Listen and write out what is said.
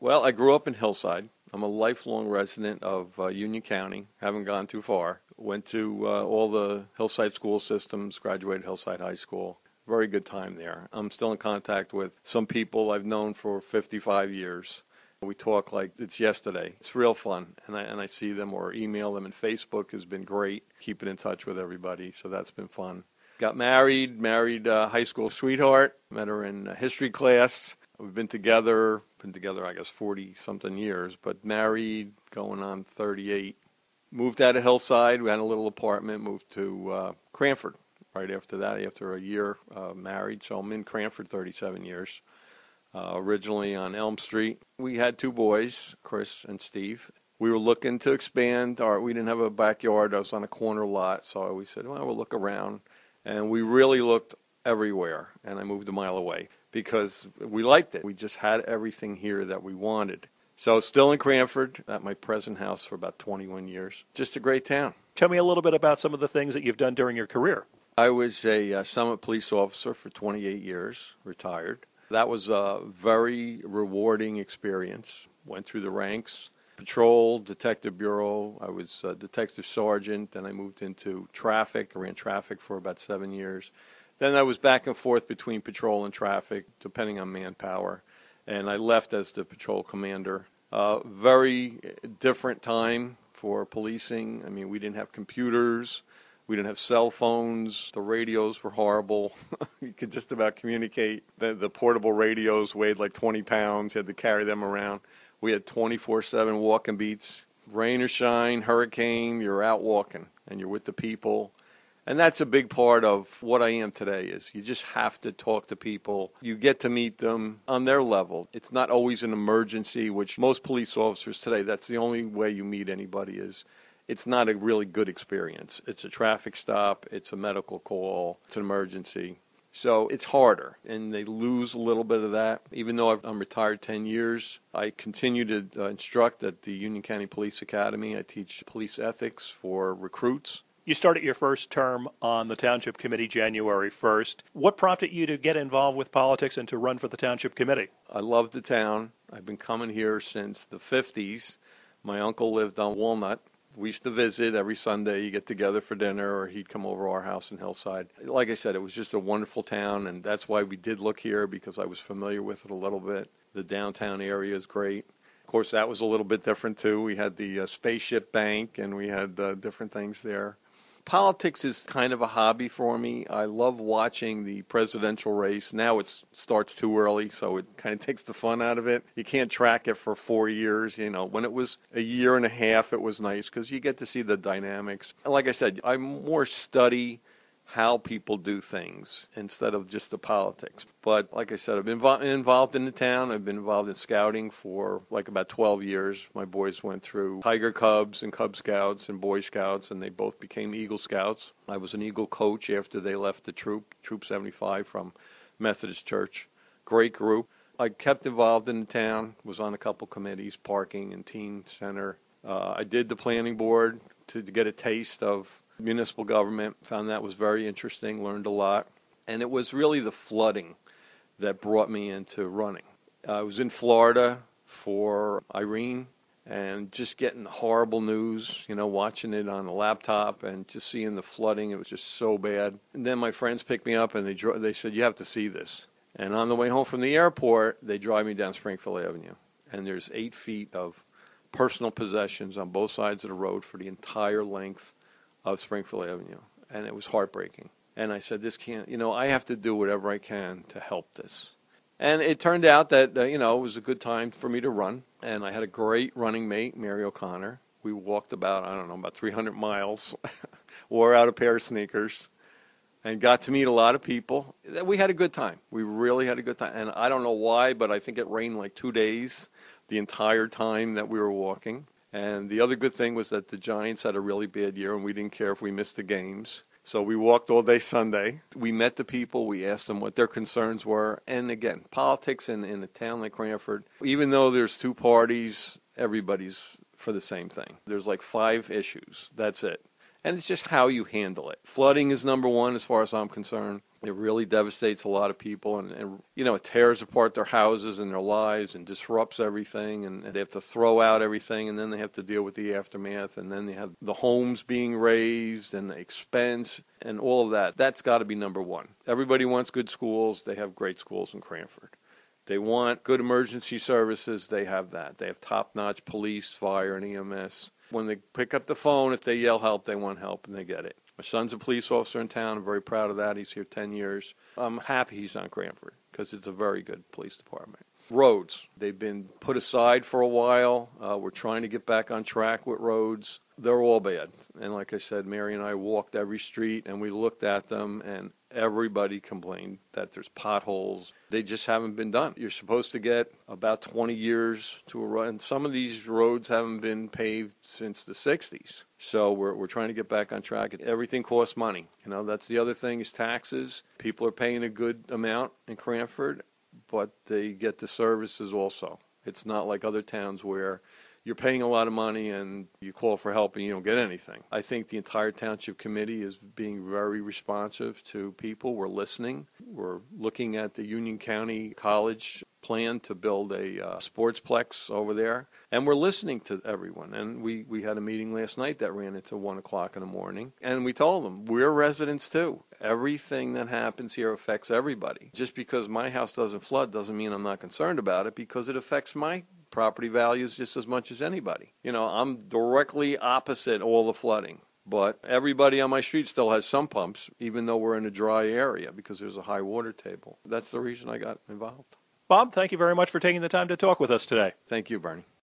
Well, I grew up in Hillside. I'm a lifelong resident of uh, Union County. Haven't gone too far. Went to uh, all the Hillside school systems, graduated Hillside High School. Very good time there. I'm still in contact with some people I've known for 55 years. We talk like it's yesterday. It's real fun, and I, and I see them or email them, and Facebook has been great, keeping in touch with everybody, so that's been fun. Got married, married a high school sweetheart, met her in history class. We've been together, been together, I guess, 40 something years, but married, going on 38. Moved out of Hillside. We had a little apartment, moved to uh, Cranford right after that, after a year uh, married. So I'm in Cranford 37 years. Uh, originally on Elm Street. We had two boys, Chris and Steve. We were looking to expand. Our, we didn't have a backyard. I was on a corner lot, so we said, well, we'll look around. And we really looked everywhere, and I moved a mile away because we liked it. We just had everything here that we wanted. So still in Cranford, at my present house for about 21 years. Just a great town. Tell me a little bit about some of the things that you've done during your career. I was a uh, Summit police officer for 28 years, retired. That was a very rewarding experience. Went through the ranks, patrol, detective bureau. I was a detective sergeant. Then I moved into traffic. I ran traffic for about seven years. Then I was back and forth between patrol and traffic, depending on manpower. And I left as the patrol commander. Uh, very different time for policing. I mean, we didn't have computers. We didn't have cell phones. The radios were horrible. you could just about communicate. The, the portable radios weighed like 20 pounds. You had to carry them around. We had 24 7 walking beats. Rain or shine, hurricane, you're out walking and you're with the people and that's a big part of what I am today is you just have to talk to people. You get to meet them on their level. It's not always an emergency, which most police officers today, that's the only way you meet anybody is it's not a really good experience. It's a traffic stop, it's a medical call, it's an emergency. So it's harder, and they lose a little bit of that. Even though I'm retired 10 years, I continue to uh, instruct at the Union County Police Academy. I teach police ethics for recruits. You started your first term on the Township Committee January 1st. What prompted you to get involved with politics and to run for the Township Committee? I love the town. I've been coming here since the 50s. My uncle lived on Walnut. We used to visit every Sunday. You get together for dinner, or he'd come over our house in Hillside. Like I said, it was just a wonderful town, and that's why we did look here because I was familiar with it a little bit. The downtown area is great. Of course, that was a little bit different too. We had the uh, Spaceship Bank, and we had uh, different things there politics is kind of a hobby for me. I love watching the presidential race. Now it starts too early, so it kind of takes the fun out of it. You can't track it for four years. You know, when it was a year and a half, it was nice because you get to see the dynamics. Like I said, I more study how people do things instead of just the politics. But like I said, I've been involved in the town. I've been involved in scouting for like about 12 years. My boys went through Tiger Cubs and Cub Scouts and Boy Scouts, and they both became Eagle Scouts. I was an Eagle coach after they left the troop, Troop 75 from Methodist Church. Great group. I kept involved in the town, was on a couple committees, parking and teen center. Uh, I did the planning board to, to get a taste of municipal government. Found that was very interesting, learned a lot. And it was really the flooding that brought me into running. I was in Florida for Irene and just getting horrible news, you know, watching it on the laptop and just seeing the flooding. It was just so bad. And then my friends picked me up and they, dro- they said, You have to see this. And on the way home from the airport, they drive me down Springfield Avenue. And there's eight feet of personal possessions on both sides of the road for the entire length of Springfield Avenue, and it was heartbreaking. And I said, "This can't, you know, I have to do whatever I can to help this." And it turned out that uh, you know it was a good time for me to run, and I had a great running mate, Mary O'Connor. We walked about I don't know about 300 miles, wore out a pair of sneakers, and got to meet a lot of people. We had a good time. We really had a good time, and I don't know why, but I think it rained like two days the entire time that we were walking. And the other good thing was that the Giants had a really bad year, and we didn't care if we missed the games. So we walked all day Sunday. We met the people. We asked them what their concerns were. And again, politics in, in a town like Cranford, even though there's two parties, everybody's for the same thing. There's like five issues. That's it. And it's just how you handle it. Flooding is number one as far as I'm concerned. It really devastates a lot of people, and, and you know it tears apart their houses and their lives, and disrupts everything. And, and they have to throw out everything, and then they have to deal with the aftermath, and then they have the homes being razed, and the expense, and all of that. That's got to be number one. Everybody wants good schools. They have great schools in Cranford. They want good emergency services. They have that. They have top-notch police, fire, and EMS. When they pick up the phone, if they yell help, they want help, and they get it. My son's a police officer in town. I'm very proud of that. He's here 10 years. I'm happy he's on Cranford because it's a very good police department. Roads, they've been put aside for a while. Uh, we're trying to get back on track with roads. They're all bad. And like I said, Mary and I walked every street and we looked at them, and everybody complained that there's potholes. They just haven't been done. You're supposed to get about 20 years to a road, and some of these roads haven't been paved since the 60s. So we're, we're trying to get back on track. Everything costs money. You know, that's the other thing is taxes. People are paying a good amount in Cranford, but they get the services also. It's not like other towns where you're paying a lot of money and you call for help and you don't get anything. I think the entire township committee is being very responsive to people. We're listening. We're looking at the Union County College plan to build a uh, sportsplex over there. And we're listening to everyone. And we, we had a meeting last night that ran into 1 o'clock in the morning. And we told them, we're residents too. Everything that happens here affects everybody. Just because my house doesn't flood doesn't mean I'm not concerned about it because it affects my property values just as much as anybody. You know, I'm directly opposite all the flooding. But everybody on my street still has some pumps, even though we're in a dry area because there's a high water table. That's the reason I got involved. Bob, thank you very much for taking the time to talk with us today. Thank you, Bernie.